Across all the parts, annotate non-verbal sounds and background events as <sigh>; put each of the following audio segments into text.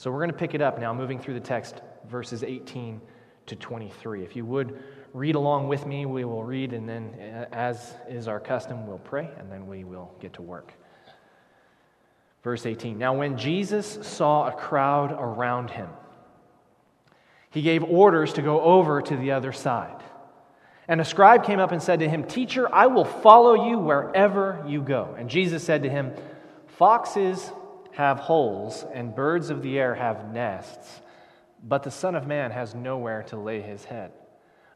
So we're going to pick it up now, moving through the text, verses 18 to 23. If you would read along with me, we will read, and then, as is our custom, we'll pray, and then we will get to work. Verse 18 Now, when Jesus saw a crowd around him, he gave orders to go over to the other side. And a scribe came up and said to him, Teacher, I will follow you wherever you go. And Jesus said to him, Foxes have holes, and birds of the air have nests, but the Son of Man has nowhere to lay his head.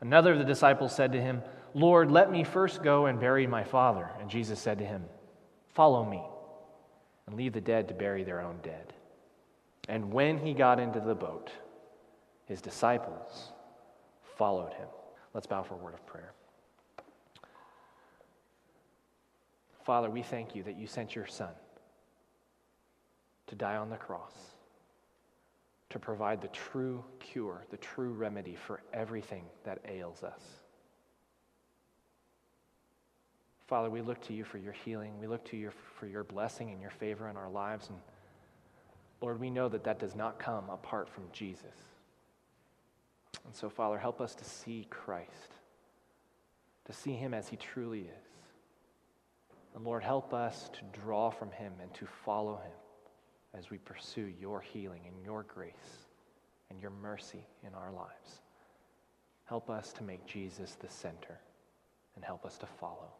Another of the disciples said to him, Lord, let me first go and bury my father. And Jesus said to him, Follow me, and leave the dead to bury their own dead. And when he got into the boat, his disciples followed him. Let's bow for a word of prayer. Father, we thank you that you sent your Son to die on the cross, to provide the true cure, the true remedy for everything that ails us. Father, we look to you for your healing. We look to you for your blessing and your favor in our lives. And Lord, we know that that does not come apart from Jesus. And so, Father, help us to see Christ, to see him as he truly is. And Lord, help us to draw from him and to follow him as we pursue your healing and your grace and your mercy in our lives. Help us to make Jesus the center and help us to follow.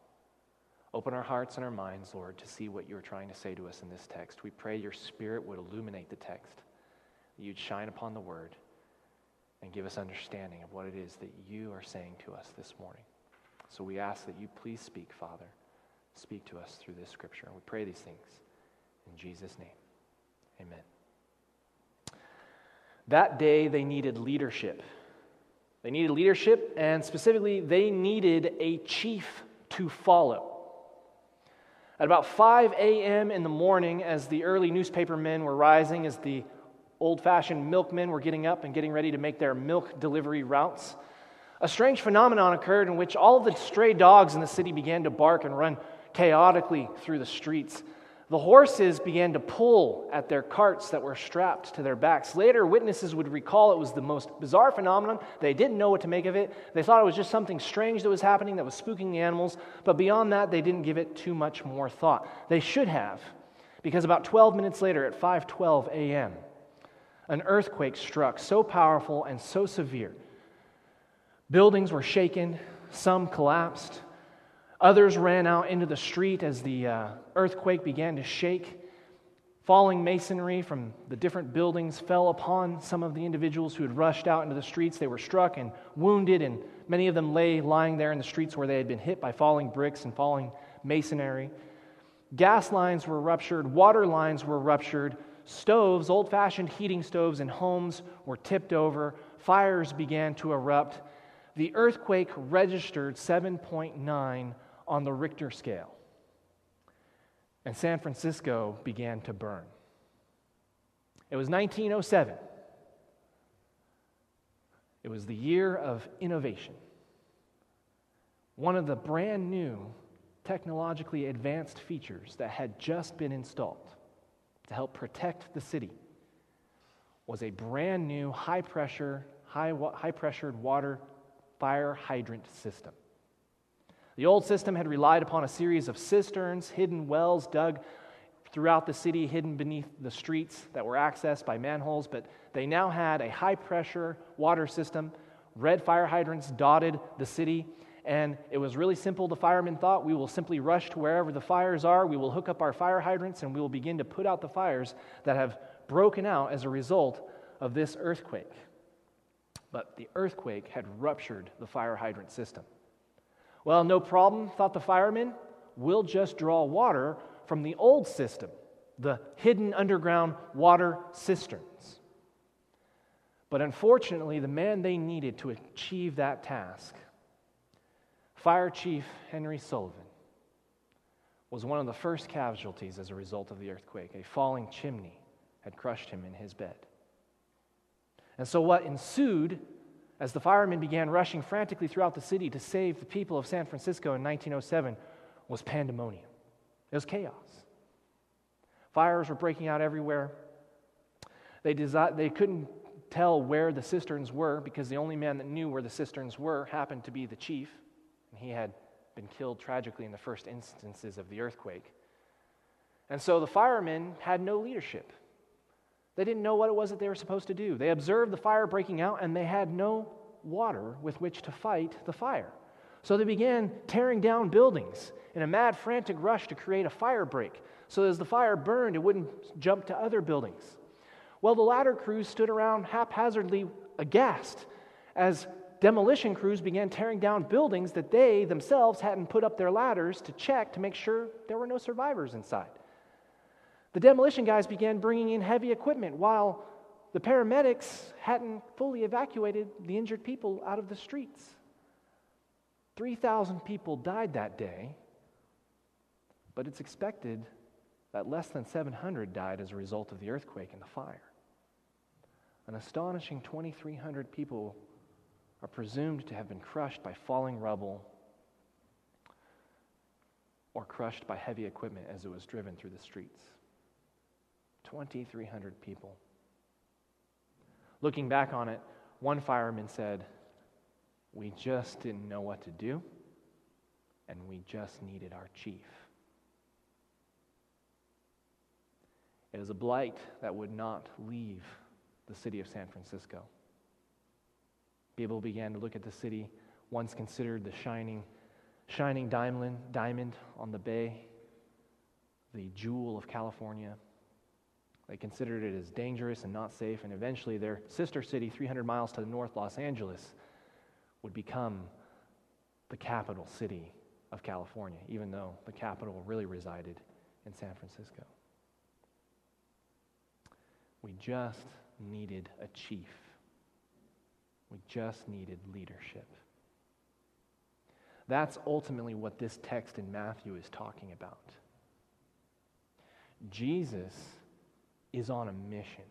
Open our hearts and our minds, Lord, to see what you're trying to say to us in this text. We pray your Spirit would illuminate the text, that you'd shine upon the word and give us understanding of what it is that you are saying to us this morning. So we ask that you please speak, Father. Speak to us through this scripture. And we pray these things in Jesus' name. Amen. That day, they needed leadership. They needed leadership, and specifically, they needed a chief to follow. At about 5 a.m. in the morning, as the early newspaper men were rising, as the old fashioned milkmen were getting up and getting ready to make their milk delivery routes, a strange phenomenon occurred in which all the stray dogs in the city began to bark and run chaotically through the streets. The horses began to pull at their carts that were strapped to their backs. Later, witnesses would recall it was the most bizarre phenomenon. They didn't know what to make of it. They thought it was just something strange that was happening that was spooking the animals. But beyond that, they didn't give it too much more thought. They should have, because about 12 minutes later, at 5:12 a.m., an earthquake struck so powerful and so severe. Buildings were shaken, some collapsed, others ran out into the street as the uh, earthquake began to shake. Falling masonry from the different buildings fell upon some of the individuals who had rushed out into the streets. They were struck and wounded, and many of them lay lying there in the streets where they had been hit by falling bricks and falling masonry. Gas lines were ruptured, water lines were ruptured, Stoves, old fashioned heating stoves in homes, were tipped over. Fires began to erupt. The earthquake registered 7.9 on the Richter scale. And San Francisco began to burn. It was 1907. It was the year of innovation. One of the brand new technologically advanced features that had just been installed to help protect the city was a brand new high pressure, high, high pressured water fire hydrant system. The old system had relied upon a series of cisterns, hidden wells dug throughout the city, hidden beneath the streets that were accessed by manholes, but they now had a high pressure water system. Red fire hydrants dotted the city, and it was really simple, the firemen thought. We will simply rush to wherever the fires are, we will hook up our fire hydrants, and we will begin to put out the fires that have broken out as a result of this earthquake. But the earthquake had ruptured the fire hydrant system. Well, no problem, thought the firemen. We'll just draw water from the old system, the hidden underground water cisterns. But unfortunately, the man they needed to achieve that task Fire Chief Henry Sullivan was one of the first casualties as a result of the earthquake. A falling chimney had crushed him in his bed. And so, what ensued as the firemen began rushing frantically throughout the city to save the people of San Francisco in 1907 was pandemonium. It was chaos. Fires were breaking out everywhere. They, desi- they couldn't tell where the cisterns were because the only man that knew where the cisterns were happened to be the chief, and he had been killed tragically in the first instances of the earthquake. And so the firemen had no leadership. They didn't know what it was that they were supposed to do. They observed the fire breaking out and they had no water with which to fight the fire. So they began tearing down buildings in a mad, frantic rush to create a fire break so as the fire burned, it wouldn't jump to other buildings. Well, the ladder crews stood around haphazardly aghast as demolition crews began tearing down buildings that they themselves hadn't put up their ladders to check to make sure there were no survivors inside. The demolition guys began bringing in heavy equipment while the paramedics hadn't fully evacuated the injured people out of the streets. 3,000 people died that day, but it's expected that less than 700 died as a result of the earthquake and the fire. An astonishing 2,300 people are presumed to have been crushed by falling rubble or crushed by heavy equipment as it was driven through the streets. 2,300 people. Looking back on it, one fireman said, We just didn't know what to do, and we just needed our chief. It is a blight that would not leave the city of San Francisco. People began to look at the city, once considered the shining, shining diamond, diamond on the bay, the jewel of California. They considered it as dangerous and not safe, and eventually their sister city, 300 miles to the north, Los Angeles, would become the capital city of California, even though the capital really resided in San Francisco. We just needed a chief, we just needed leadership. That's ultimately what this text in Matthew is talking about. Jesus is on a mission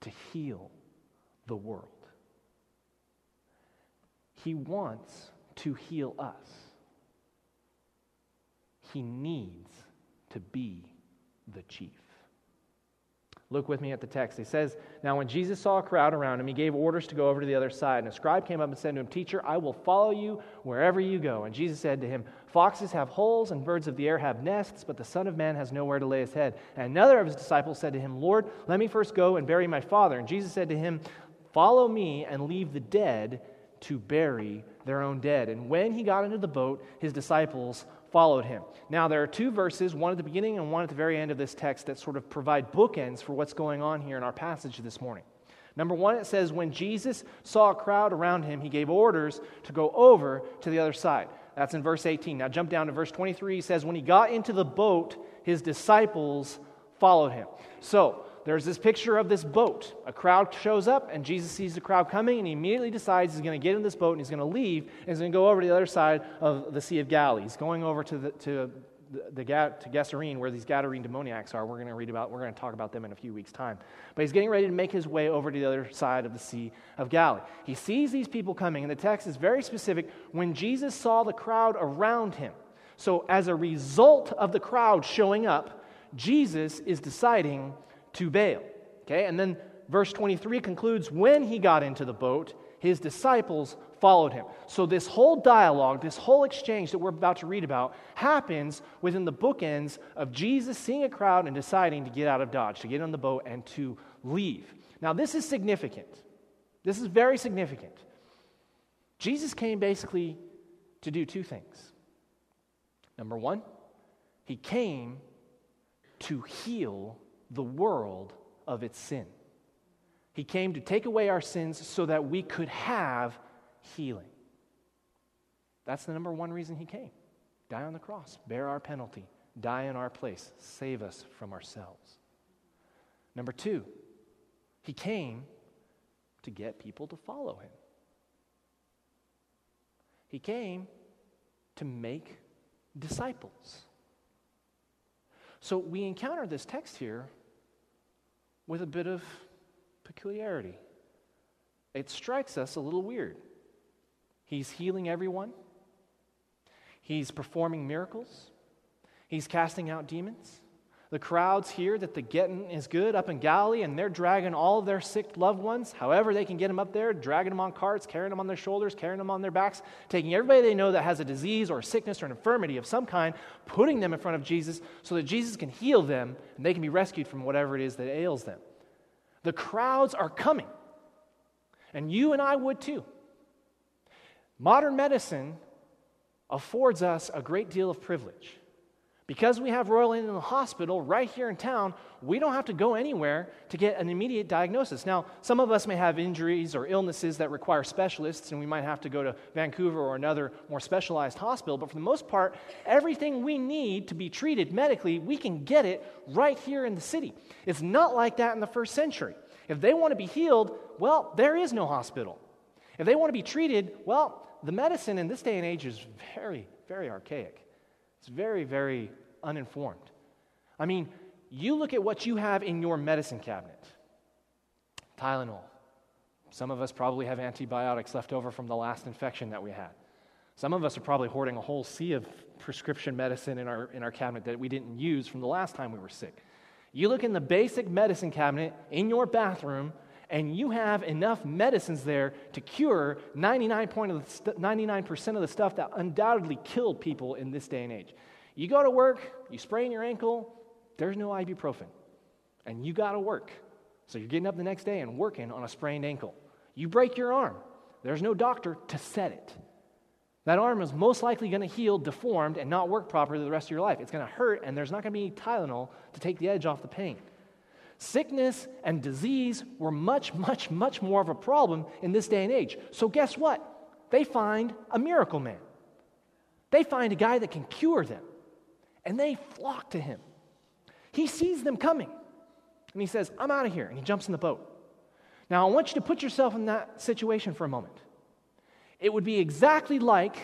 to heal the world. He wants to heal us. He needs to be the chief. Look with me at the text. He says, Now when Jesus saw a crowd around him, he gave orders to go over to the other side. And a scribe came up and said to him, Teacher, I will follow you wherever you go. And Jesus said to him, Foxes have holes and birds of the air have nests, but the Son of Man has nowhere to lay his head. And another of his disciples said to him, Lord, let me first go and bury my father. And Jesus said to him, Follow me and leave the dead to bury their own dead. And when he got into the boat, his disciples followed him. Now, there are two verses, one at the beginning and one at the very end of this text, that sort of provide bookends for what's going on here in our passage this morning. Number one, it says, When Jesus saw a crowd around him, he gave orders to go over to the other side. That's in verse 18. Now, jump down to verse 23. He says, When he got into the boat, his disciples followed him. So, there's this picture of this boat. A crowd shows up, and Jesus sees the crowd coming, and he immediately decides he's going to get in this boat and he's going to leave, and he's going to go over to the other side of the Sea of Galilee. He's going over to the, to the, the to Gerasene, where these Gadarene demoniacs are. We're going to read about, we're going to talk about them in a few weeks' time. But he's getting ready to make his way over to the other side of the Sea of Galilee. He sees these people coming, and the text is very specific. When Jesus saw the crowd around him, so as a result of the crowd showing up, Jesus is deciding to bail. Okay, and then verse 23 concludes when he got into the boat, his disciples followed him. So, this whole dialogue, this whole exchange that we're about to read about, happens within the bookends of Jesus seeing a crowd and deciding to get out of Dodge, to get on the boat and to leave. Now, this is significant. This is very significant. Jesus came basically to do two things. Number one, he came to heal the world of its sin. He came to take away our sins so that we could have healing. That's the number one reason he came. Die on the cross, bear our penalty, die in our place, save us from ourselves. Number two, he came to get people to follow him. He came to make disciples. So we encounter this text here with a bit of peculiarity. It strikes us a little weird. He's healing everyone, he's performing miracles, he's casting out demons. The crowds hear that the getting is good up in Galilee, and they're dragging all of their sick loved ones, however they can get them up there, dragging them on carts, carrying them on their shoulders, carrying them on their backs, taking everybody they know that has a disease or a sickness or an infirmity of some kind, putting them in front of Jesus so that Jesus can heal them and they can be rescued from whatever it is that ails them. The crowds are coming, and you and I would too. Modern medicine affords us a great deal of privilege. Because we have Royal Inland Hospital right here in town, we don't have to go anywhere to get an immediate diagnosis. Now, some of us may have injuries or illnesses that require specialists, and we might have to go to Vancouver or another more specialized hospital. But for the most part, everything we need to be treated medically, we can get it right here in the city. It's not like that in the first century. If they want to be healed, well, there is no hospital. If they want to be treated, well, the medicine in this day and age is very, very archaic. It's very, very uninformed. I mean, you look at what you have in your medicine cabinet Tylenol. Some of us probably have antibiotics left over from the last infection that we had. Some of us are probably hoarding a whole sea of prescription medicine in our, in our cabinet that we didn't use from the last time we were sick. You look in the basic medicine cabinet in your bathroom, and you have enough medicines there to cure 99% of the, st- 99% of the stuff that undoubtedly killed people in this day and age. You go to work, you sprain your ankle, there's no ibuprofen, and you got to work. So you're getting up the next day and working on a sprained ankle. You break your arm, there's no doctor to set it. That arm is most likely going to heal deformed and not work properly the rest of your life. It's going to hurt, and there's not going to be any Tylenol to take the edge off the pain. Sickness and disease were much, much, much more of a problem in this day and age. So, guess what? They find a miracle man. They find a guy that can cure them, and they flock to him. He sees them coming, and he says, I'm out of here, and he jumps in the boat. Now, I want you to put yourself in that situation for a moment. It would be exactly like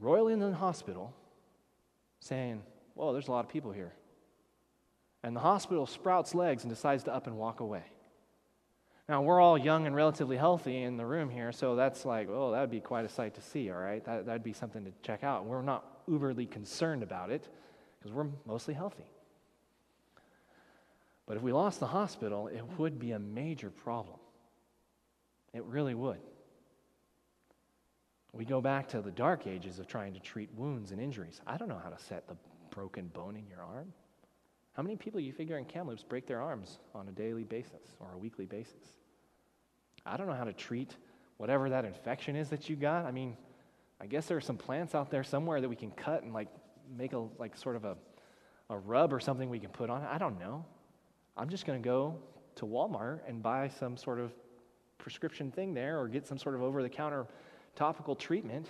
Royal Inland Hospital saying, Whoa, there's a lot of people here and the hospital sprouts legs and decides to up and walk away. Now, we're all young and relatively healthy in the room here, so that's like, oh, that would be quite a sight to see, all right? That would be something to check out. We're not uberly concerned about it because we're mostly healthy. But if we lost the hospital, it would be a major problem. It really would. We go back to the dark ages of trying to treat wounds and injuries. I don't know how to set the broken bone in your arm. How many people you figure in Kamloops break their arms on a daily basis or a weekly basis? I don't know how to treat whatever that infection is that you got. I mean, I guess there are some plants out there somewhere that we can cut and like make a like sort of a, a rub or something we can put on. it. I don't know. I'm just going to go to Walmart and buy some sort of prescription thing there or get some sort of over the counter topical treatment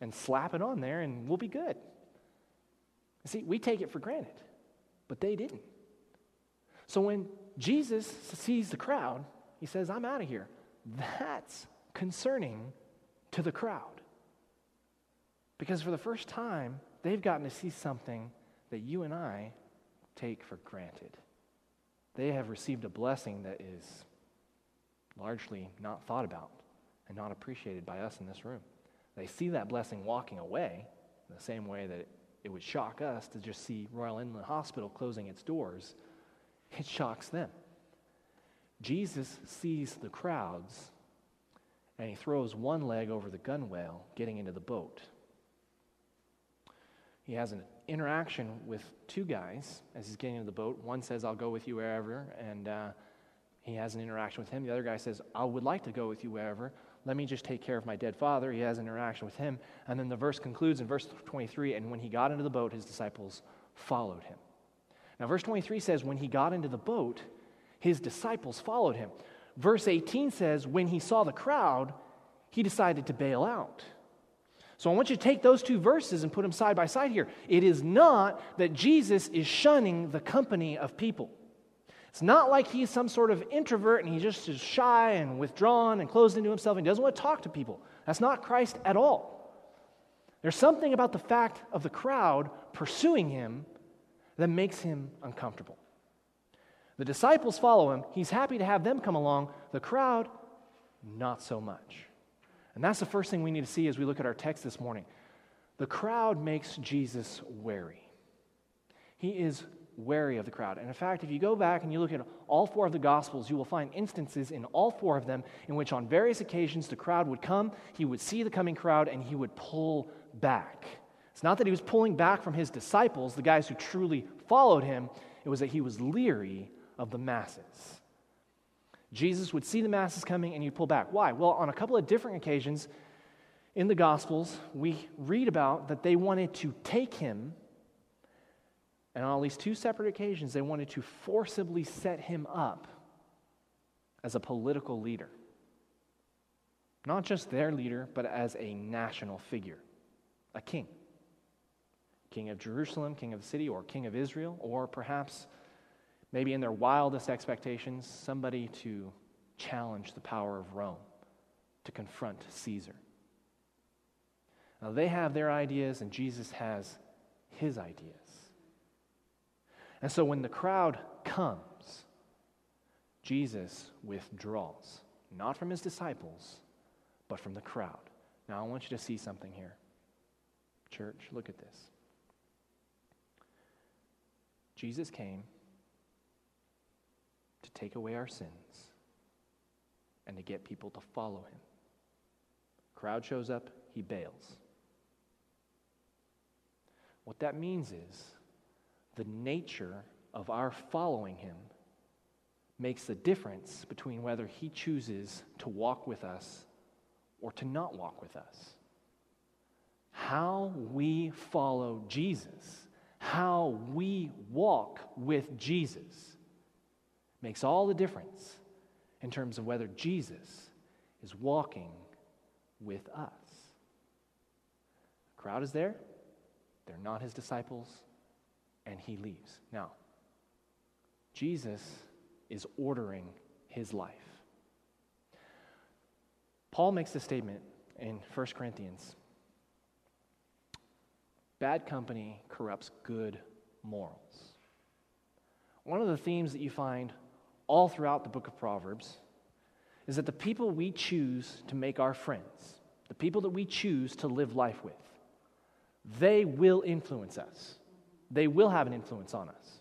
and slap it on there and we'll be good. See, we take it for granted but they didn't. So when Jesus sees the crowd, he says, I'm out of here. That's concerning to the crowd. Because for the first time, they've gotten to see something that you and I take for granted. They have received a blessing that is largely not thought about and not appreciated by us in this room. They see that blessing walking away the same way that it would shock us to just see Royal Inland Hospital closing its doors. It shocks them. Jesus sees the crowds and he throws one leg over the gunwale, getting into the boat. He has an interaction with two guys as he's getting into the boat. One says, I'll go with you wherever, and uh, he has an interaction with him. The other guy says, I would like to go with you wherever. Let me just take care of my dead father. He has an interaction with him. And then the verse concludes in verse 23 and when he got into the boat, his disciples followed him. Now, verse 23 says, when he got into the boat, his disciples followed him. Verse 18 says, when he saw the crowd, he decided to bail out. So I want you to take those two verses and put them side by side here. It is not that Jesus is shunning the company of people. It's not like he's some sort of introvert and he just is shy and withdrawn and closed into himself and he doesn't want to talk to people. That's not Christ at all. There's something about the fact of the crowd pursuing him that makes him uncomfortable. The disciples follow him. He's happy to have them come along. The crowd, not so much. And that's the first thing we need to see as we look at our text this morning. The crowd makes Jesus wary. He is wary of the crowd. And in fact, if you go back and you look at all four of the Gospels, you will find instances in all four of them in which, on various occasions, the crowd would come, he would see the coming crowd, and he would pull back. It's not that he was pulling back from his disciples, the guys who truly followed him, it was that he was leery of the masses. Jesus would see the masses coming and he'd pull back. Why? Well, on a couple of different occasions in the Gospels, we read about that they wanted to take him and on at least two separate occasions, they wanted to forcibly set him up as a political leader. Not just their leader, but as a national figure, a king. King of Jerusalem, king of the city, or king of Israel, or perhaps, maybe in their wildest expectations, somebody to challenge the power of Rome, to confront Caesar. Now, they have their ideas, and Jesus has his ideas. And so when the crowd comes, Jesus withdraws, not from his disciples, but from the crowd. Now, I want you to see something here. Church, look at this. Jesus came take away our sins and to get people to follow him. Crowd shows up, he bails. What that means is the nature of our following him makes the difference between whether he chooses to walk with us or to not walk with us. How we follow Jesus, how we walk with Jesus, makes all the difference in terms of whether Jesus is walking with us. The crowd is there, they're not his disciples and he leaves. Now, Jesus is ordering his life. Paul makes a statement in 1 Corinthians bad company corrupts good morals. One of the themes that you find all throughout the book of Proverbs is that the people we choose to make our friends, the people that we choose to live life with, they will influence us they will have an influence on us.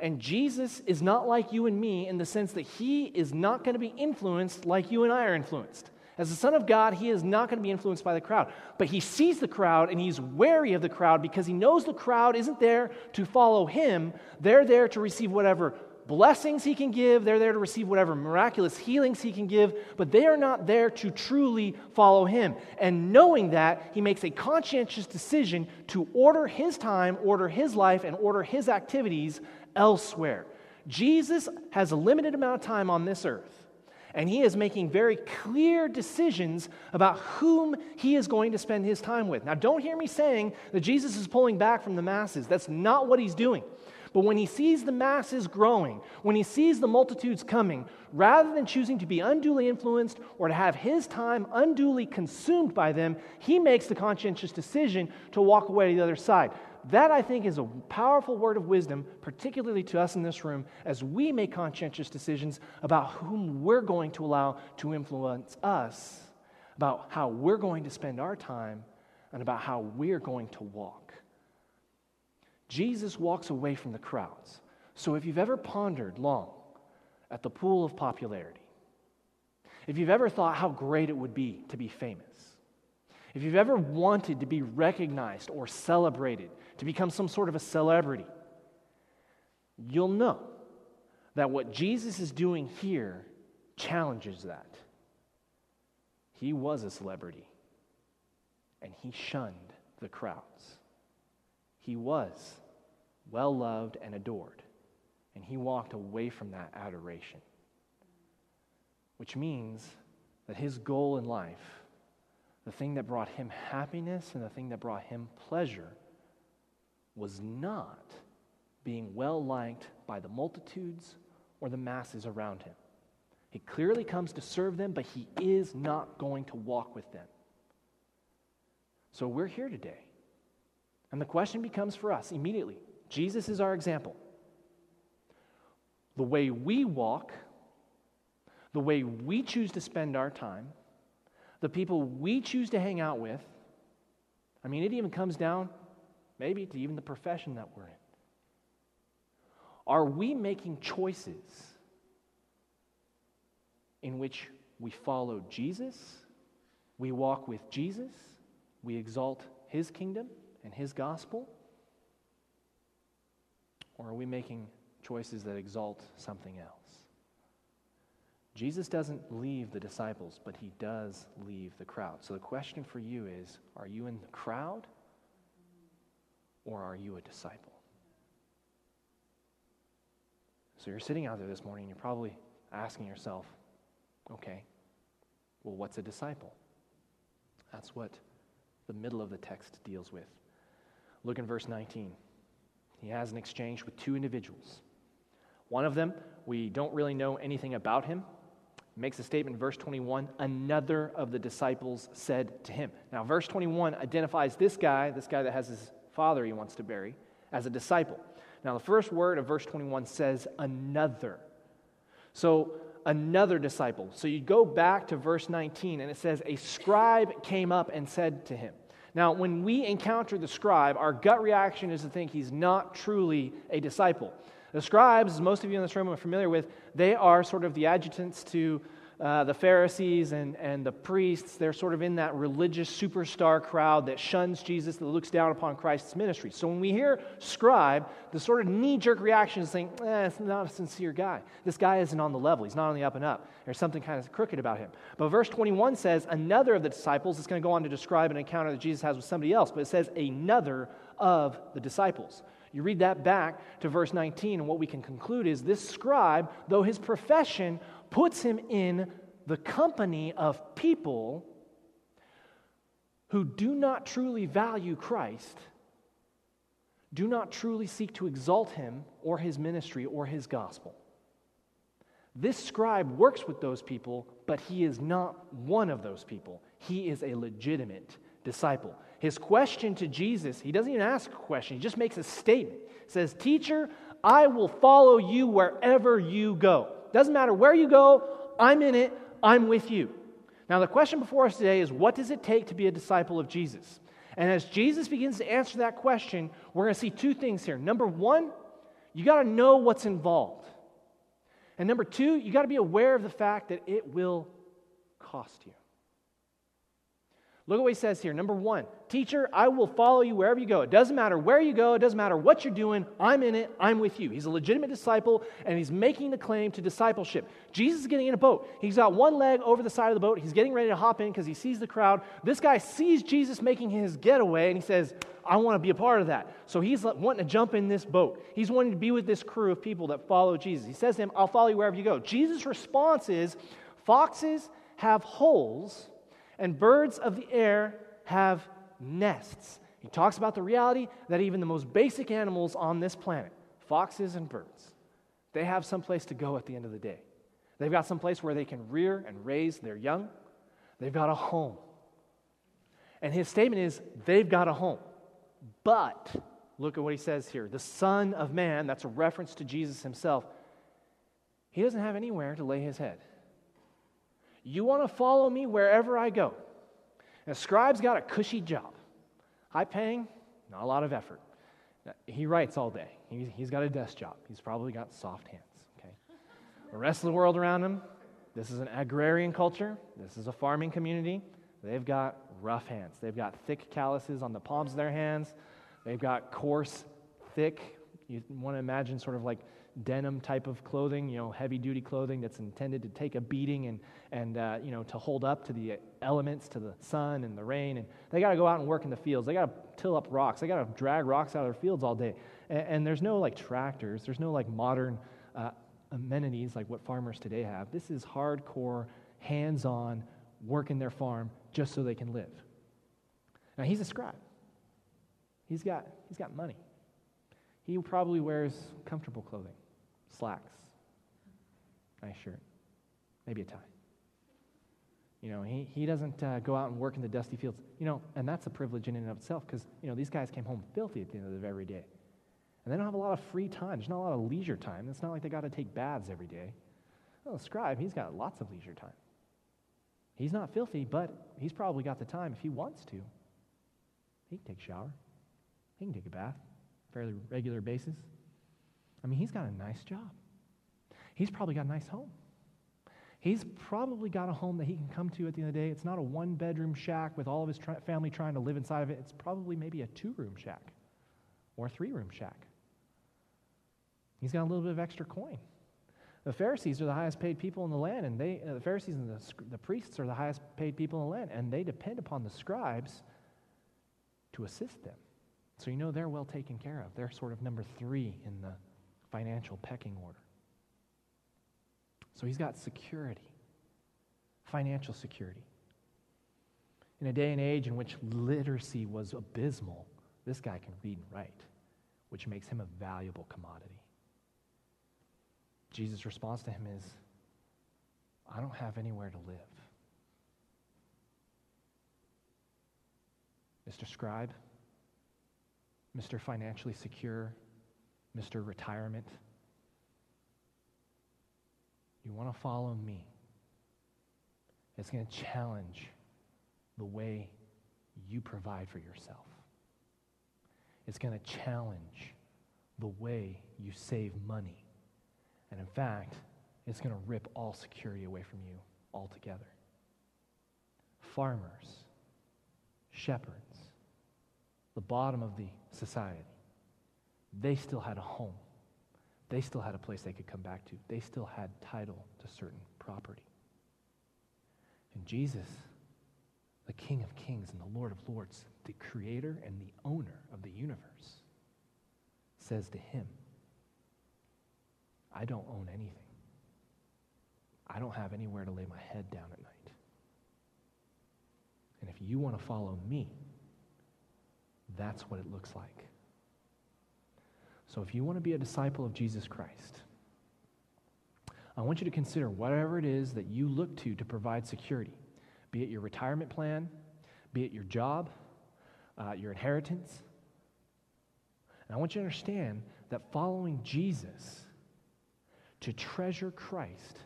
And Jesus is not like you and me in the sense that he is not going to be influenced like you and I are influenced. As the Son of God, he is not going to be influenced by the crowd. But he sees the crowd and he's wary of the crowd because he knows the crowd isn't there to follow him. They're there to receive whatever blessings he can give, they're there to receive whatever miraculous healings he can give, but they are not there to truly follow him. And knowing that, he makes a conscientious decision to order his time, order his life, and order his activities elsewhere. Jesus has a limited amount of time on this earth. And he is making very clear decisions about whom he is going to spend his time with. Now, don't hear me saying that Jesus is pulling back from the masses. That's not what he's doing. But when he sees the masses growing, when he sees the multitudes coming, rather than choosing to be unduly influenced or to have his time unduly consumed by them, he makes the conscientious decision to walk away to the other side. That, I think, is a powerful word of wisdom, particularly to us in this room, as we make conscientious decisions about whom we're going to allow to influence us, about how we're going to spend our time, and about how we're going to walk. Jesus walks away from the crowds. So if you've ever pondered long at the pool of popularity, if you've ever thought how great it would be to be famous, if you've ever wanted to be recognized or celebrated, to become some sort of a celebrity, you'll know that what Jesus is doing here challenges that. He was a celebrity, and he shunned the crowds. He was well loved and adored, and he walked away from that adoration. Which means that his goal in life, the thing that brought him happiness and the thing that brought him pleasure, was not being well liked by the multitudes or the masses around him. He clearly comes to serve them, but he is not going to walk with them. So we're here today and the question becomes for us immediately Jesus is our example. The way we walk, the way we choose to spend our time, the people we choose to hang out with, I mean, it even comes down maybe to even the profession that we're in. Are we making choices in which we follow Jesus, we walk with Jesus, we exalt his kingdom and his gospel? Or are we making choices that exalt something else? Jesus doesn't leave the disciples, but he does leave the crowd. So the question for you is are you in the crowd or are you a disciple? So you're sitting out there this morning, you're probably asking yourself, okay, well, what's a disciple? That's what the middle of the text deals with. Look in verse 19. He has an exchange with two individuals. One of them, we don't really know anything about him. makes a statement verse 21 another of the disciples said to him. Now, verse 21 identifies this guy, this guy that has his father he wants to bury, as a disciple. Now, the first word of verse 21 says another. So, another disciple. So, you go back to verse 19, and it says, A scribe came up and said to him. Now, when we encounter the scribe, our gut reaction is to think he's not truly a disciple. The scribes, as most of you in this room are familiar with, they are sort of the adjutants to uh, the Pharisees and, and the priests, they're sort of in that religious superstar crowd that shuns Jesus, that looks down upon Christ's ministry. So when we hear scribe, the sort of knee jerk reaction is saying, eh, it's not a sincere guy. This guy isn't on the level. He's not on the up and up. There's something kind of crooked about him. But verse 21 says, another of the disciples is going to go on to describe an encounter that Jesus has with somebody else, but it says, another of the disciples. You read that back to verse 19, and what we can conclude is this scribe, though his profession puts him in the company of people who do not truly value Christ, do not truly seek to exalt him or his ministry or his gospel. This scribe works with those people, but he is not one of those people. He is a legitimate disciple. His question to Jesus, he doesn't even ask a question, he just makes a statement. He says, Teacher, I will follow you wherever you go. Doesn't matter where you go, I'm in it, I'm with you. Now, the question before us today is what does it take to be a disciple of Jesus? And as Jesus begins to answer that question, we're going to see two things here. Number one, you got to know what's involved. And number two, you got to be aware of the fact that it will cost you. Look at what he says here. Number one, teacher, I will follow you wherever you go. It doesn't matter where you go, it doesn't matter what you're doing. I'm in it, I'm with you. He's a legitimate disciple, and he's making the claim to discipleship. Jesus is getting in a boat. He's got one leg over the side of the boat. He's getting ready to hop in because he sees the crowd. This guy sees Jesus making his getaway, and he says, I want to be a part of that. So he's wanting to jump in this boat. He's wanting to be with this crew of people that follow Jesus. He says to him, I'll follow you wherever you go. Jesus' response is, Foxes have holes and birds of the air have nests. He talks about the reality that even the most basic animals on this planet, foxes and birds, they have some place to go at the end of the day. They've got some place where they can rear and raise their young. They've got a home. And his statement is they've got a home. But look at what he says here the Son of Man, that's a reference to Jesus himself, he doesn't have anywhere to lay his head. You want to follow me wherever I go. And a scribe's got a cushy job. High paying, not a lot of effort. He writes all day. he's got a desk job. He's probably got soft hands. Okay. The rest of the world around him, this is an agrarian culture. This is a farming community. They've got rough hands. They've got thick calluses on the palms of their hands. They've got coarse, thick. You want to imagine sort of like denim type of clothing, you know, heavy duty clothing that's intended to take a beating and, and uh, you know, to hold up to the elements, to the sun and the rain. And they got to go out and work in the fields. They got to till up rocks. They got to drag rocks out of their fields all day. And, and there's no like tractors, there's no like modern uh, amenities like what farmers today have. This is hardcore, hands on, work in their farm just so they can live. Now, he's a scribe. He's got, he's got money. He probably wears comfortable clothing slacks, nice shirt, maybe a tie. You know, he, he doesn't uh, go out and work in the dusty fields. You know, and that's a privilege in and of itself because, you know, these guys came home filthy at the end of every day. And they don't have a lot of free time. There's not a lot of leisure time. It's not like they got to take baths every day. Well, the scribe, he's got lots of leisure time. He's not filthy, but he's probably got the time if he wants to. He can take a shower. He can take a bath, fairly regular basis. I mean, he's got a nice job. He's probably got a nice home. He's probably got a home that he can come to at the end of the day. It's not a one bedroom shack with all of his family trying to live inside of it. It's probably maybe a two room shack or a three room shack. He's got a little bit of extra coin. The Pharisees are the highest paid people in the land, and they, uh, the Pharisees and the, the priests are the highest paid people in the land, and they depend upon the scribes to assist them. So you know they're well taken care of. They're sort of number three in the financial pecking order. So he's got security, financial security. In a day and age in which literacy was abysmal, this guy can read and write, which makes him a valuable commodity. Jesus' response to him is, I don't have anywhere to live. Mr. Scribe, Mr. Financially Secure, Mr. Retirement, you want to follow me. It's going to challenge the way you provide for yourself. It's going to challenge the way you save money. And in fact, it's going to rip all security away from you altogether. Farmers, shepherds, the bottom of the society, they still had a home. They still had a place they could come back to. They still had title to certain property. And Jesus, the King of Kings and the Lord of Lords, the creator and the owner of the universe, says to him, I don't own anything. I don't have anywhere to lay my head down at night. And if you want to follow me, that's what it looks like. So if you want to be a disciple of Jesus Christ, I want you to consider whatever it is that you look to to provide security, be it your retirement plan, be it your job, uh, your inheritance. And I want you to understand that following Jesus to treasure Christ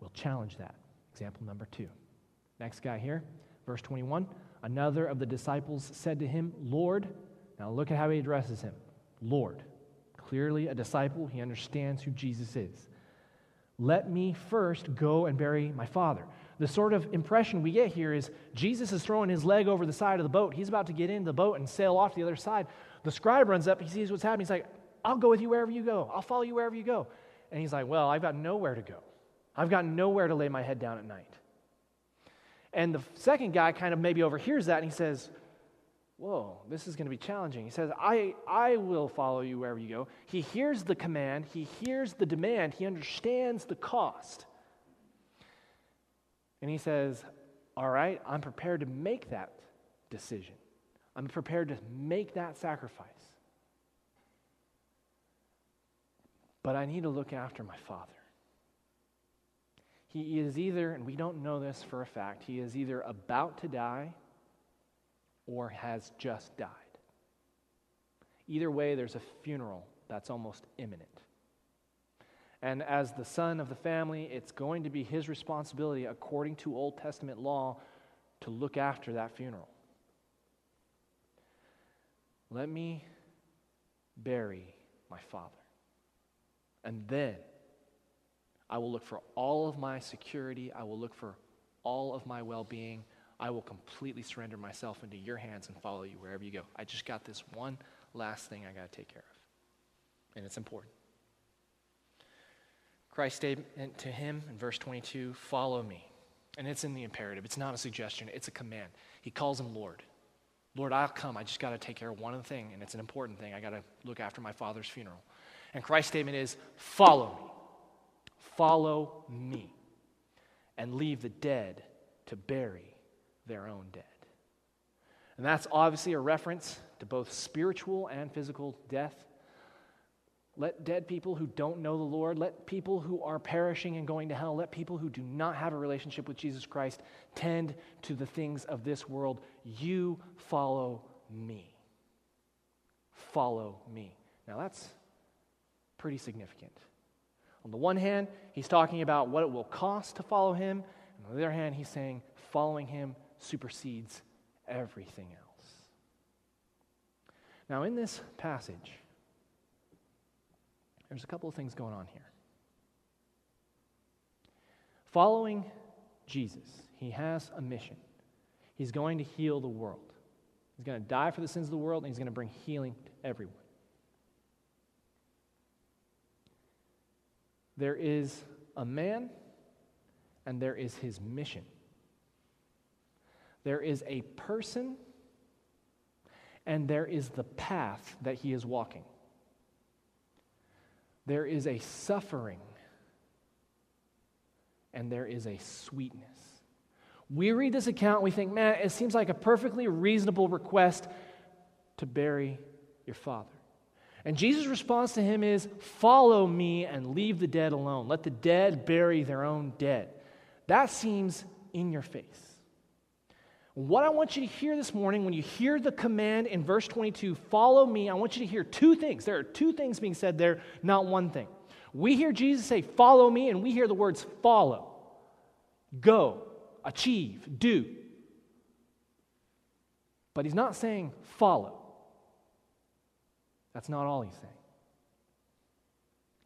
will challenge that. Example number two. Next guy here, verse 21. Another of the disciples said to him, Lord, now look at how he addresses him Lord. Clearly, a disciple, he understands who Jesus is. Let me first go and bury my father. The sort of impression we get here is Jesus is throwing his leg over the side of the boat. He's about to get into the boat and sail off to the other side. The scribe runs up, he sees what's happening. He's like, I'll go with you wherever you go. I'll follow you wherever you go. And he's like, Well, I've got nowhere to go. I've got nowhere to lay my head down at night. And the second guy kind of maybe overhears that and he says, Whoa, this is going to be challenging. He says, I, I will follow you wherever you go. He hears the command, he hears the demand, he understands the cost. And he says, All right, I'm prepared to make that decision. I'm prepared to make that sacrifice. But I need to look after my father. He is either, and we don't know this for a fact, he is either about to die or has just died. Either way, there's a funeral that's almost imminent. And as the son of the family, it's going to be his responsibility, according to Old Testament law, to look after that funeral. Let me bury my father. And then I will look for all of my security. I will look for all of my well being. I will completely surrender myself into your hands and follow you wherever you go. I just got this one last thing I got to take care of. And it's important. Christ's statement to him in verse 22 follow me. And it's in the imperative, it's not a suggestion, it's a command. He calls him Lord. Lord, I'll come. I just got to take care of one thing, and it's an important thing. I got to look after my father's funeral. And Christ's statement is follow me. Follow me. And leave the dead to bury their own dead. And that's obviously a reference to both spiritual and physical death. Let dead people who don't know the Lord, let people who are perishing and going to hell, let people who do not have a relationship with Jesus Christ tend to the things of this world. You follow me. Follow me. Now that's pretty significant. On the one hand, he's talking about what it will cost to follow him. On the other hand, he's saying following him supersedes everything else. Now, in this passage, there's a couple of things going on here. Following Jesus, he has a mission. He's going to heal the world. He's going to die for the sins of the world, and he's going to bring healing to everyone. There is a man, and there is his mission. There is a person, and there is the path that he is walking. There is a suffering, and there is a sweetness. We read this account, we think, man, it seems like a perfectly reasonable request to bury your father. And Jesus' response to him is, Follow me and leave the dead alone. Let the dead bury their own dead. That seems in your face. What I want you to hear this morning, when you hear the command in verse 22, follow me, I want you to hear two things. There are two things being said there, not one thing. We hear Jesus say, Follow me, and we hear the words follow, go, achieve, do. But he's not saying follow. That's not all he's saying.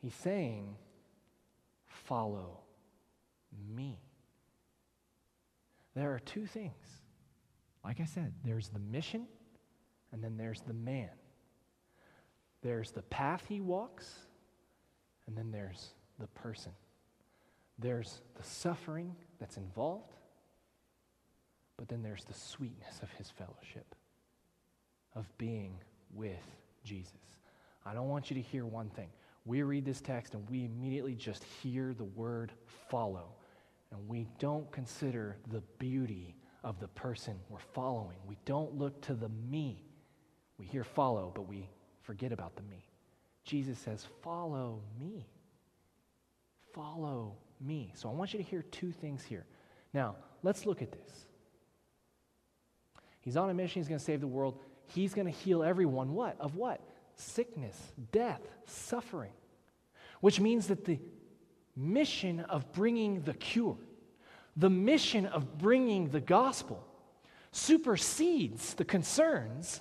He's saying, follow me. There are two things. Like I said, there's the mission, and then there's the man. There's the path he walks, and then there's the person. There's the suffering that's involved, but then there's the sweetness of his fellowship, of being with Jesus. I don't want you to hear one thing. We read this text and we immediately just hear the word follow, and we don't consider the beauty of the person we're following. We don't look to the me. We hear follow, but we forget about the me. Jesus says, Follow me. Follow me. So I want you to hear two things here. Now, let's look at this. He's on a mission, he's going to save the world. He's going to heal everyone. What? Of what? Sickness, death, suffering. Which means that the mission of bringing the cure, the mission of bringing the gospel, supersedes the concerns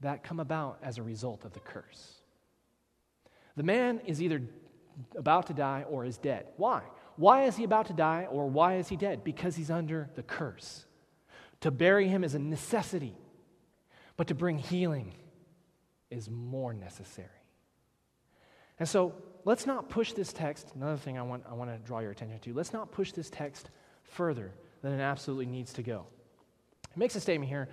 that come about as a result of the curse. The man is either about to die or is dead. Why? Why is he about to die or why is he dead? Because he's under the curse. To bury him is a necessity, but to bring healing is more necessary. And so let's not push this text. Another thing I want, I want to draw your attention to let's not push this text further than it absolutely needs to go. It makes a statement here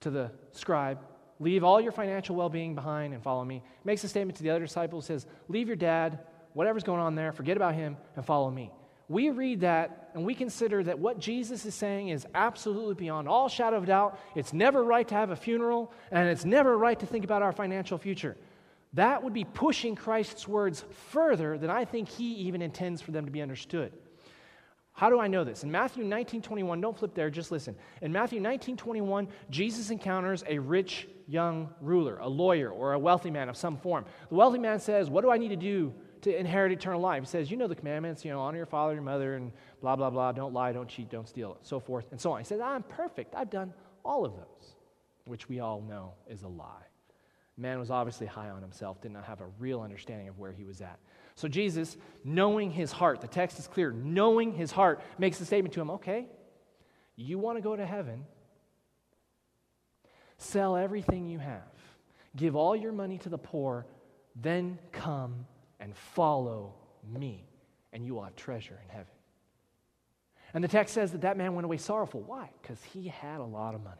to the scribe leave all your financial well being behind and follow me. It makes a statement to the other disciples says, leave your dad, whatever's going on there, forget about him, and follow me we read that and we consider that what Jesus is saying is absolutely beyond all shadow of doubt. It's never right to have a funeral, and it's never right to think about our financial future. That would be pushing Christ's words further than I think he even intends for them to be understood. How do I know this? In Matthew 19 21, don't flip there, just listen. In Matthew 19 21, Jesus encounters a rich young ruler, a lawyer, or a wealthy man of some form. The wealthy man says, What do I need to do to inherit eternal life. He says, You know the commandments, you know, honor your father and your mother, and blah, blah, blah, don't lie, don't cheat, don't steal, so forth, and so on. He says, I'm perfect. I've done all of those, which we all know is a lie. Man was obviously high on himself, did not have a real understanding of where he was at. So Jesus, knowing his heart, the text is clear, knowing his heart, makes the statement to him okay, you want to go to heaven, sell everything you have, give all your money to the poor, then come and follow me, and you will have treasure in heaven. And the text says that that man went away sorrowful. Why? Because he had a lot of money.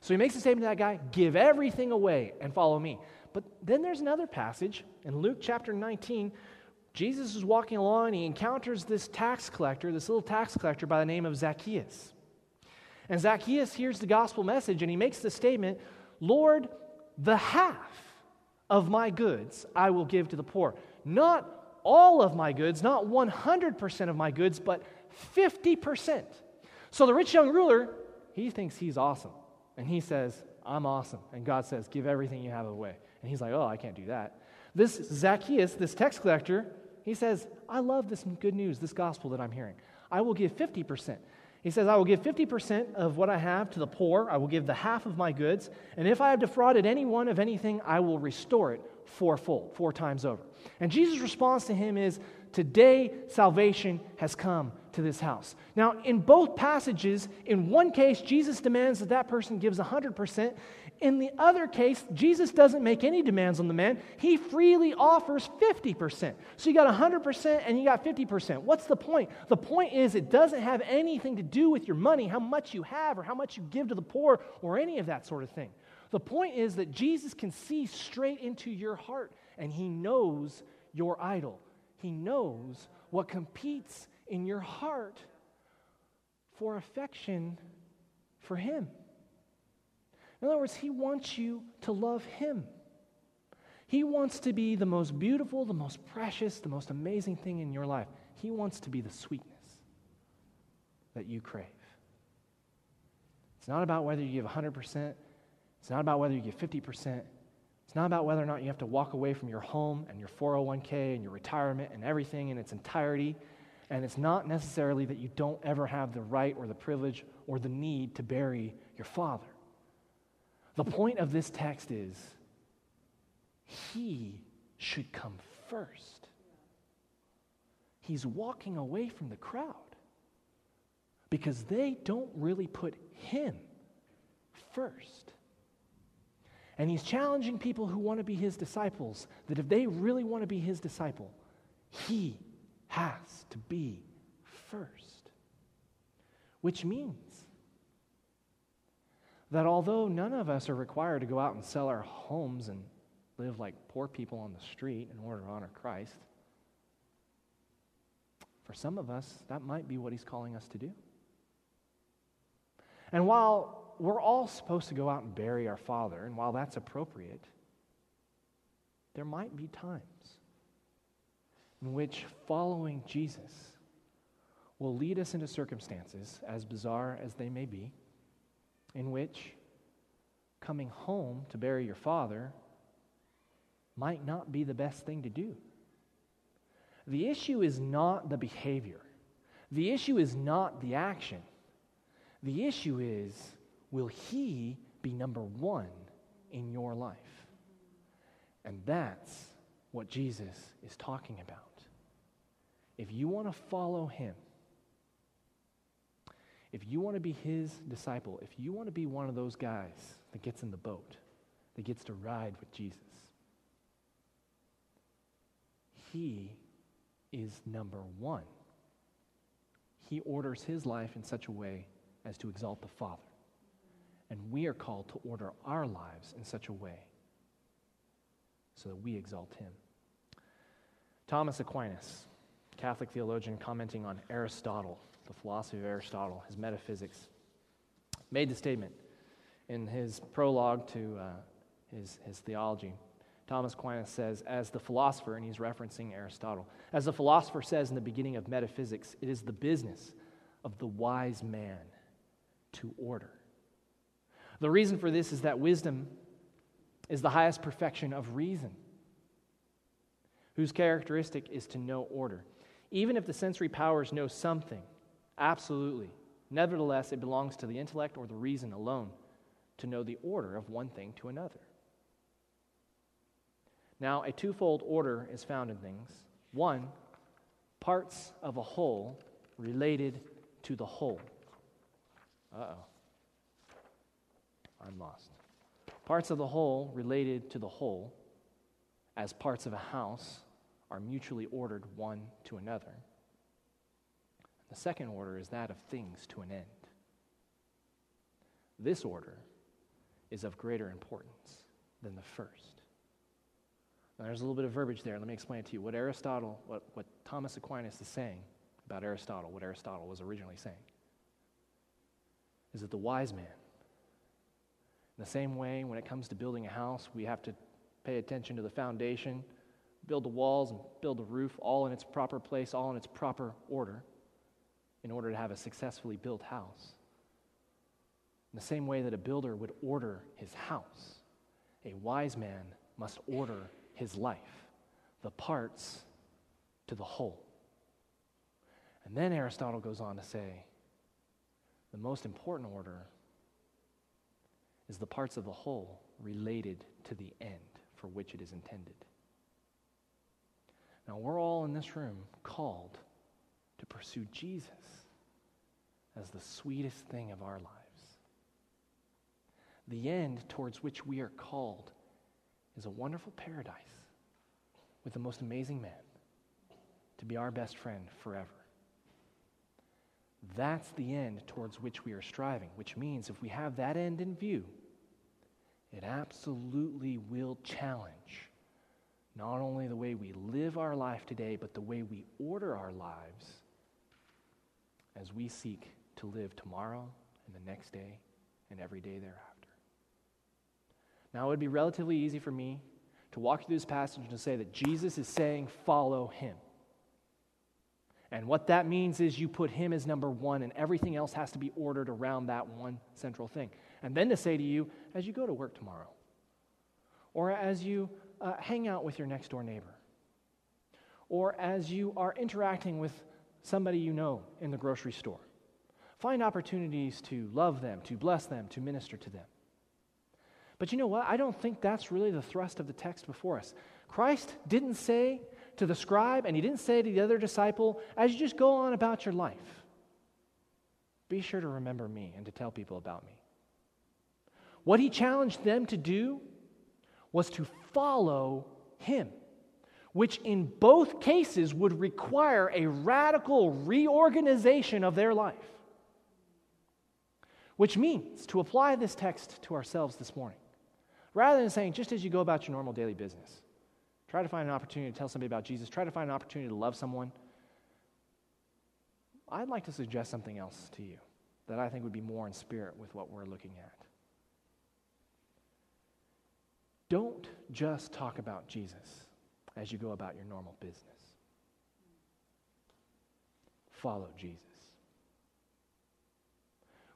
So he makes a statement to that guy give everything away and follow me. But then there's another passage in Luke chapter 19. Jesus is walking along and he encounters this tax collector, this little tax collector by the name of Zacchaeus. And Zacchaeus hears the gospel message and he makes the statement Lord, the half of my goods I will give to the poor. Not all of my goods, not 100% of my goods, but 50%. So the rich young ruler, he thinks he's awesome. And he says, I'm awesome. And God says, Give everything you have away. And he's like, Oh, I can't do that. This Zacchaeus, this tax collector, he says, I love this good news, this gospel that I'm hearing. I will give 50%. He says, I will give 50% of what I have to the poor. I will give the half of my goods. And if I have defrauded anyone of anything, I will restore it fourfold, four times over. And Jesus' response to him is, Today salvation has come to this house. Now, in both passages, in one case, Jesus demands that that person gives 100%. In the other case, Jesus doesn't make any demands on the man. He freely offers 50%. So you got 100% and you got 50%. What's the point? The point is it doesn't have anything to do with your money, how much you have, or how much you give to the poor, or any of that sort of thing. The point is that Jesus can see straight into your heart and he knows your idol. He knows what competes in your heart for affection for him. In other words, he wants you to love him. He wants to be the most beautiful, the most precious, the most amazing thing in your life. He wants to be the sweetness that you crave. It's not about whether you give 100%, it's not about whether you give 50%. It's not about whether or not you have to walk away from your home and your 401k and your retirement and everything in its entirety. And it's not necessarily that you don't ever have the right or the privilege or the need to bury your father. The point of this text is he should come first. He's walking away from the crowd because they don't really put him first. And he's challenging people who want to be his disciples that if they really want to be his disciple, he has to be first. Which means that although none of us are required to go out and sell our homes and live like poor people on the street in order to honor Christ, for some of us, that might be what he's calling us to do. And while we're all supposed to go out and bury our father, and while that's appropriate, there might be times in which following Jesus will lead us into circumstances, as bizarre as they may be, in which coming home to bury your father might not be the best thing to do. The issue is not the behavior, the issue is not the action. The issue is will He be number one in your life? And that's what Jesus is talking about. If you want to follow Him, if you want to be His disciple, if you want to be one of those guys that gets in the boat, that gets to ride with Jesus, He is number one. He orders His life in such a way as to exalt the Father. And we are called to order our lives in such a way so that we exalt him. Thomas Aquinas, Catholic theologian, commenting on Aristotle, the philosophy of Aristotle, his metaphysics, made the statement in his prologue to uh, his, his theology. Thomas Aquinas says, as the philosopher, and he's referencing Aristotle, as the philosopher says in the beginning of metaphysics, it is the business of the wise man to order. The reason for this is that wisdom is the highest perfection of reason, whose characteristic is to know order. Even if the sensory powers know something, absolutely, nevertheless, it belongs to the intellect or the reason alone to know the order of one thing to another. Now, a twofold order is found in things. One, parts of a whole related to the whole. Uh oh. I'm lost. Parts of the whole related to the whole, as parts of a house are mutually ordered one to another. The second order is that of things to an end. This order is of greater importance than the first. Now, there's a little bit of verbiage there. Let me explain to you. What Aristotle, what, what Thomas Aquinas is saying about Aristotle, what Aristotle was originally saying, is that the wise man in the same way, when it comes to building a house, we have to pay attention to the foundation, build the walls, and build the roof, all in its proper place, all in its proper order, in order to have a successfully built house. In the same way that a builder would order his house, a wise man must order his life, the parts to the whole. And then Aristotle goes on to say the most important order is the parts of the whole related to the end for which it is intended. Now, we're all in this room called to pursue Jesus as the sweetest thing of our lives. The end towards which we are called is a wonderful paradise with the most amazing man to be our best friend forever. That's the end towards which we are striving, which means if we have that end in view, it absolutely will challenge not only the way we live our life today, but the way we order our lives as we seek to live tomorrow and the next day and every day thereafter. Now, it would be relatively easy for me to walk through this passage and to say that Jesus is saying, follow him. And what that means is you put him as number one, and everything else has to be ordered around that one central thing. And then to say to you, as you go to work tomorrow, or as you uh, hang out with your next door neighbor, or as you are interacting with somebody you know in the grocery store, find opportunities to love them, to bless them, to minister to them. But you know what? I don't think that's really the thrust of the text before us. Christ didn't say to the scribe and he didn't say to the other disciple, as you just go on about your life, be sure to remember me and to tell people about me. What he challenged them to do was to follow him, which in both cases would require a radical reorganization of their life. Which means to apply this text to ourselves this morning, rather than saying, just as you go about your normal daily business, try to find an opportunity to tell somebody about Jesus, try to find an opportunity to love someone. I'd like to suggest something else to you that I think would be more in spirit with what we're looking at. Don't just talk about Jesus as you go about your normal business. Follow Jesus.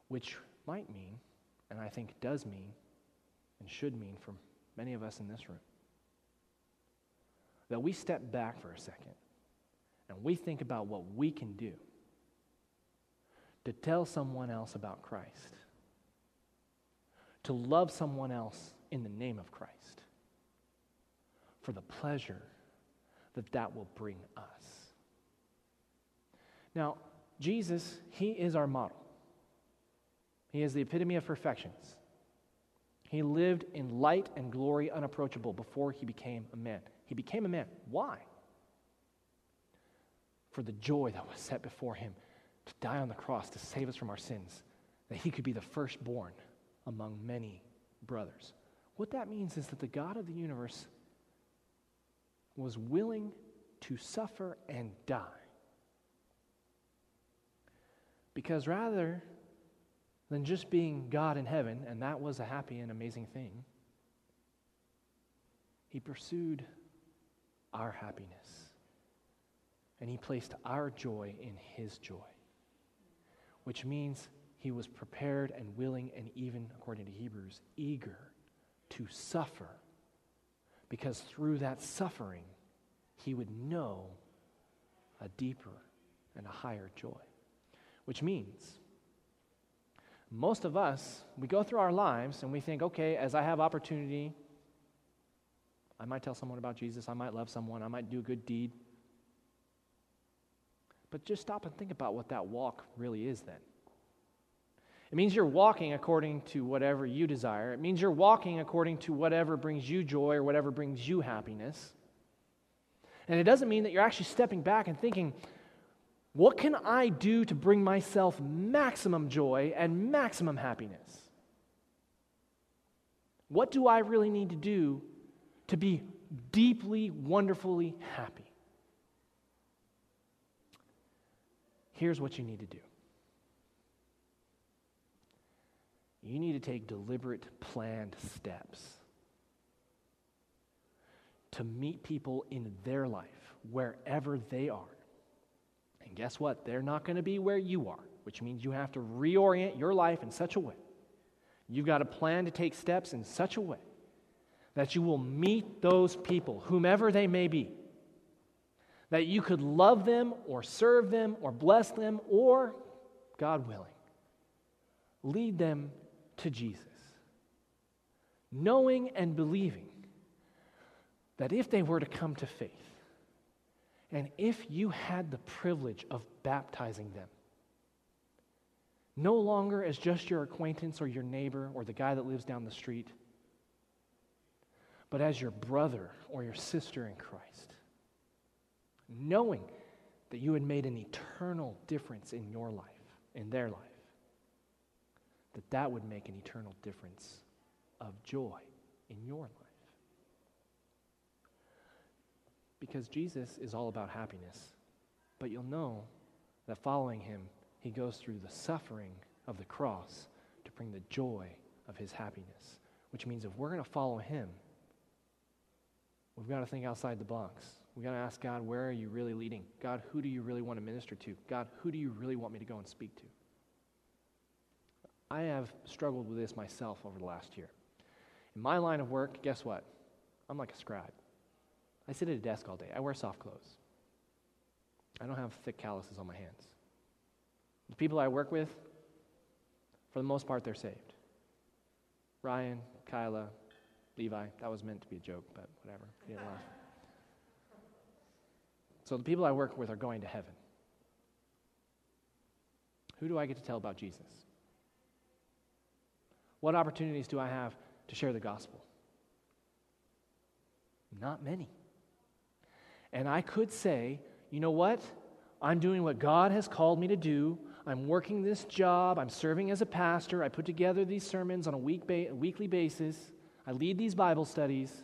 Which might mean, and I think does mean, and should mean for many of us in this room, that we step back for a second and we think about what we can do to tell someone else about Christ, to love someone else in the name of Christ for the pleasure that that will bring us. Now, Jesus, He is our model. He is the epitome of perfections. He lived in light and glory unapproachable before he became a man. He became a man. Why? For the joy that was set before him to die on the cross to save us from our sins, that he could be the firstborn among many brothers. What that means is that the God of the universe was willing to suffer and die. Because rather than just being God in heaven, and that was a happy and amazing thing, he pursued our happiness. And he placed our joy in his joy, which means he was prepared and willing, and even, according to Hebrews, eager to suffer. Because through that suffering, he would know a deeper and a higher joy. Which means most of us, we go through our lives and we think, okay, as I have opportunity, I might tell someone about Jesus, I might love someone, I might do a good deed. But just stop and think about what that walk really is then. It means you're walking according to whatever you desire. It means you're walking according to whatever brings you joy or whatever brings you happiness. And it doesn't mean that you're actually stepping back and thinking, what can I do to bring myself maximum joy and maximum happiness? What do I really need to do to be deeply, wonderfully happy? Here's what you need to do you need to take deliberate, planned steps to meet people in their life, wherever they are and guess what? They're not going to be where you are, which means you have to reorient your life in such a way. You've got to plan to take steps in such a way that you will meet those people, whomever they may be, that you could love them or serve them or bless them or, God willing, lead them to Jesus. Knowing and believing that if they were to come to faith, and if you had the privilege of baptizing them, no longer as just your acquaintance or your neighbor or the guy that lives down the street, but as your brother or your sister in Christ, knowing that you had made an eternal difference in your life, in their life, that that would make an eternal difference of joy in your life. Because Jesus is all about happiness, but you'll know that following him, he goes through the suffering of the cross to bring the joy of his happiness. Which means if we're going to follow him, we've got to think outside the box. We've got to ask God, where are you really leading? God, who do you really want to minister to? God, who do you really want me to go and speak to? I have struggled with this myself over the last year. In my line of work, guess what? I'm like a scribe. I sit at a desk all day. I wear soft clothes. I don't have thick calluses on my hands. The people I work with, for the most part, they're saved. Ryan, Kyla, Levi, that was meant to be a joke, but whatever. You didn't laugh. So the people I work with are going to heaven. Who do I get to tell about Jesus? What opportunities do I have to share the gospel? Not many. And I could say, you know what? I'm doing what God has called me to do. I'm working this job. I'm serving as a pastor. I put together these sermons on a, week ba- a weekly basis. I lead these Bible studies.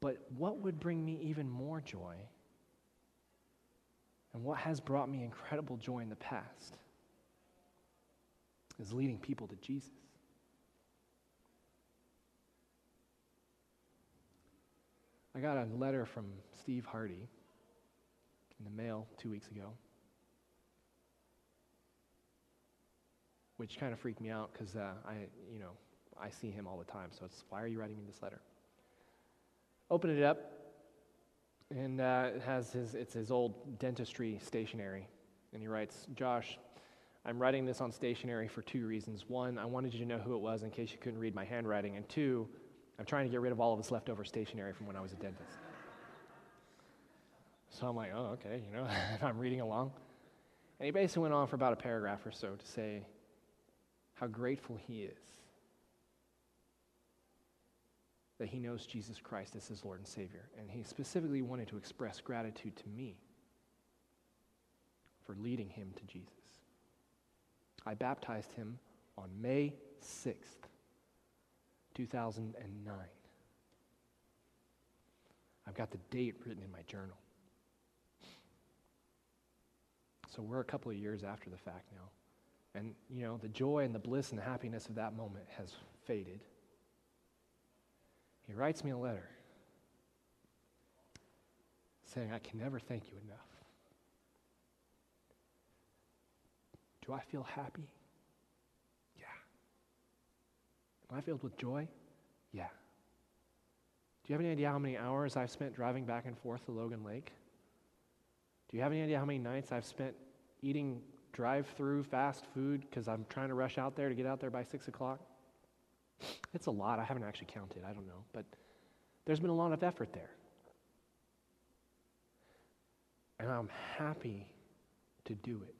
But what would bring me even more joy, and what has brought me incredible joy in the past, is leading people to Jesus. I got a letter from Steve Hardy in the mail two weeks ago, which kind of freaked me out because uh, I, you know, I see him all the time. So it's why are you writing me this letter? Open it up, and uh, it has his it's his old dentistry stationery, and he writes, Josh. I'm writing this on stationery for two reasons. One, I wanted you to know who it was in case you couldn't read my handwriting. And two, I'm trying to get rid of all of this leftover stationery from when I was a dentist. So I'm like, oh, okay, you know, <laughs> I'm reading along. And he basically went on for about a paragraph or so to say how grateful he is that he knows Jesus Christ as his Lord and Savior. And he specifically wanted to express gratitude to me for leading him to Jesus. I baptized him on May 6th, 2009. I've got the date written in my journal. So we're a couple of years after the fact now. And, you know, the joy and the bliss and the happiness of that moment has faded. He writes me a letter saying, I can never thank you enough. Do I feel happy? Yeah. Am I filled with joy? Yeah. Do you have any idea how many hours I've spent driving back and forth to Logan Lake? Do you have any idea how many nights I've spent eating drive through fast food because I'm trying to rush out there to get out there by 6 o'clock? It's a lot. I haven't actually counted. I don't know. But there's been a lot of effort there. And I'm happy to do it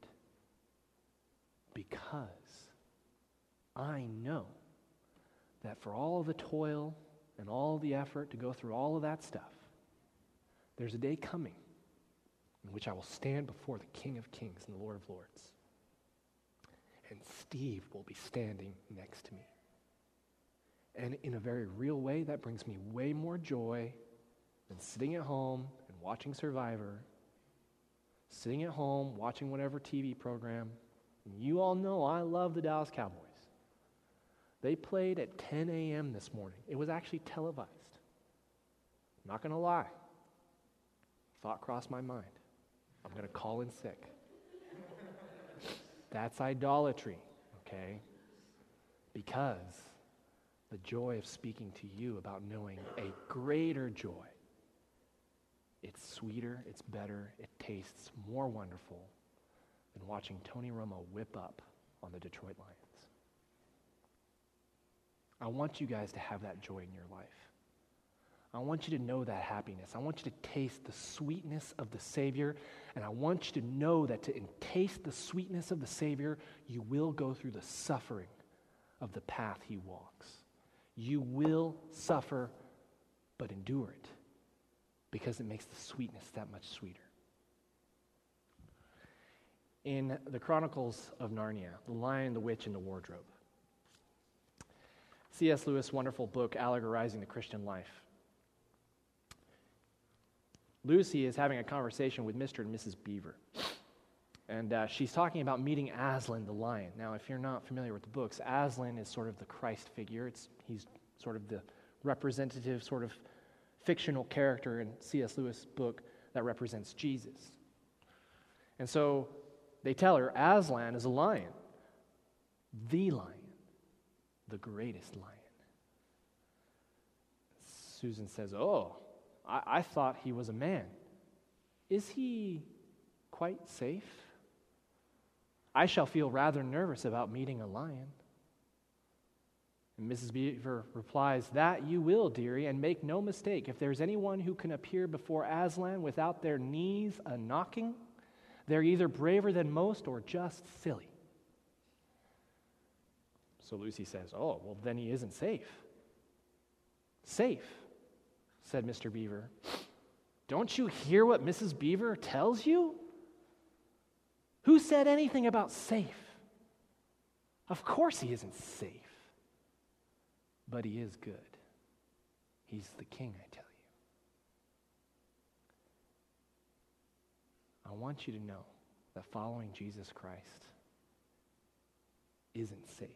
because I know that for all the toil and all the effort to go through all of that stuff, there's a day coming in which I will stand before the King of Kings and the Lord of Lords. And Steve will be standing next to me. And in a very real way, that brings me way more joy than sitting at home and watching Survivor, sitting at home watching whatever TV program. You all know I love the Dallas Cowboys. They played at 10 a.m. this morning. It was actually televised. I'm not going to lie. Thought crossed my mind. I'm going to call in sick. <laughs> That's idolatry, okay? Because the joy of speaking to you about knowing a greater joy. It's sweeter, it's better, it tastes more wonderful than watching Tony Romo whip up on the Detroit Lions. I want you guys to have that joy in your life. I want you to know that happiness. I want you to taste the sweetness of the Savior. And I want you to know that to taste the sweetness of the Savior, you will go through the suffering of the path He walks. You will suffer, but endure it because it makes the sweetness that much sweeter. In the Chronicles of Narnia, The Lion, the Witch, and the Wardrobe, C.S. Lewis' wonderful book, Allegorizing the Christian Life. Lucy is having a conversation with Mr. and Mrs. Beaver. And uh, she's talking about meeting Aslan the lion. Now, if you're not familiar with the books, Aslan is sort of the Christ figure. It's, he's sort of the representative, sort of fictional character in C.S. Lewis' book that represents Jesus. And so they tell her Aslan is a lion, the lion the greatest lion. Susan says, Oh, I, I thought he was a man. Is he quite safe? I shall feel rather nervous about meeting a lion. And Mrs. Beaver replies, That you will, dearie, and make no mistake. If there's anyone who can appear before Aslan without their knees a knocking, they're either braver than most or just silly. So Lucy says, Oh, well, then he isn't safe. Safe, said Mr. Beaver. Don't you hear what Mrs. Beaver tells you? Who said anything about safe? Of course he isn't safe, but he is good. He's the king, I tell you. I want you to know that following Jesus Christ isn't safe.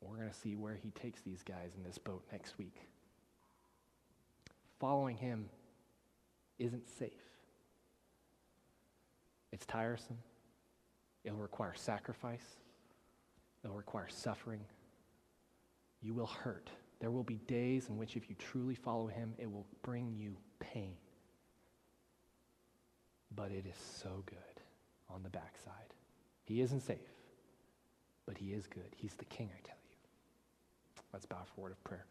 We're going to see where he takes these guys in this boat next week. Following him isn't safe. It's tiresome. It'll require sacrifice. It'll require suffering. You will hurt. There will be days in which, if you truly follow him, it will bring you pain. But it is so good on the backside. He isn't safe, but he is good. He's the king, I tell you. Let's bow for a word of prayer.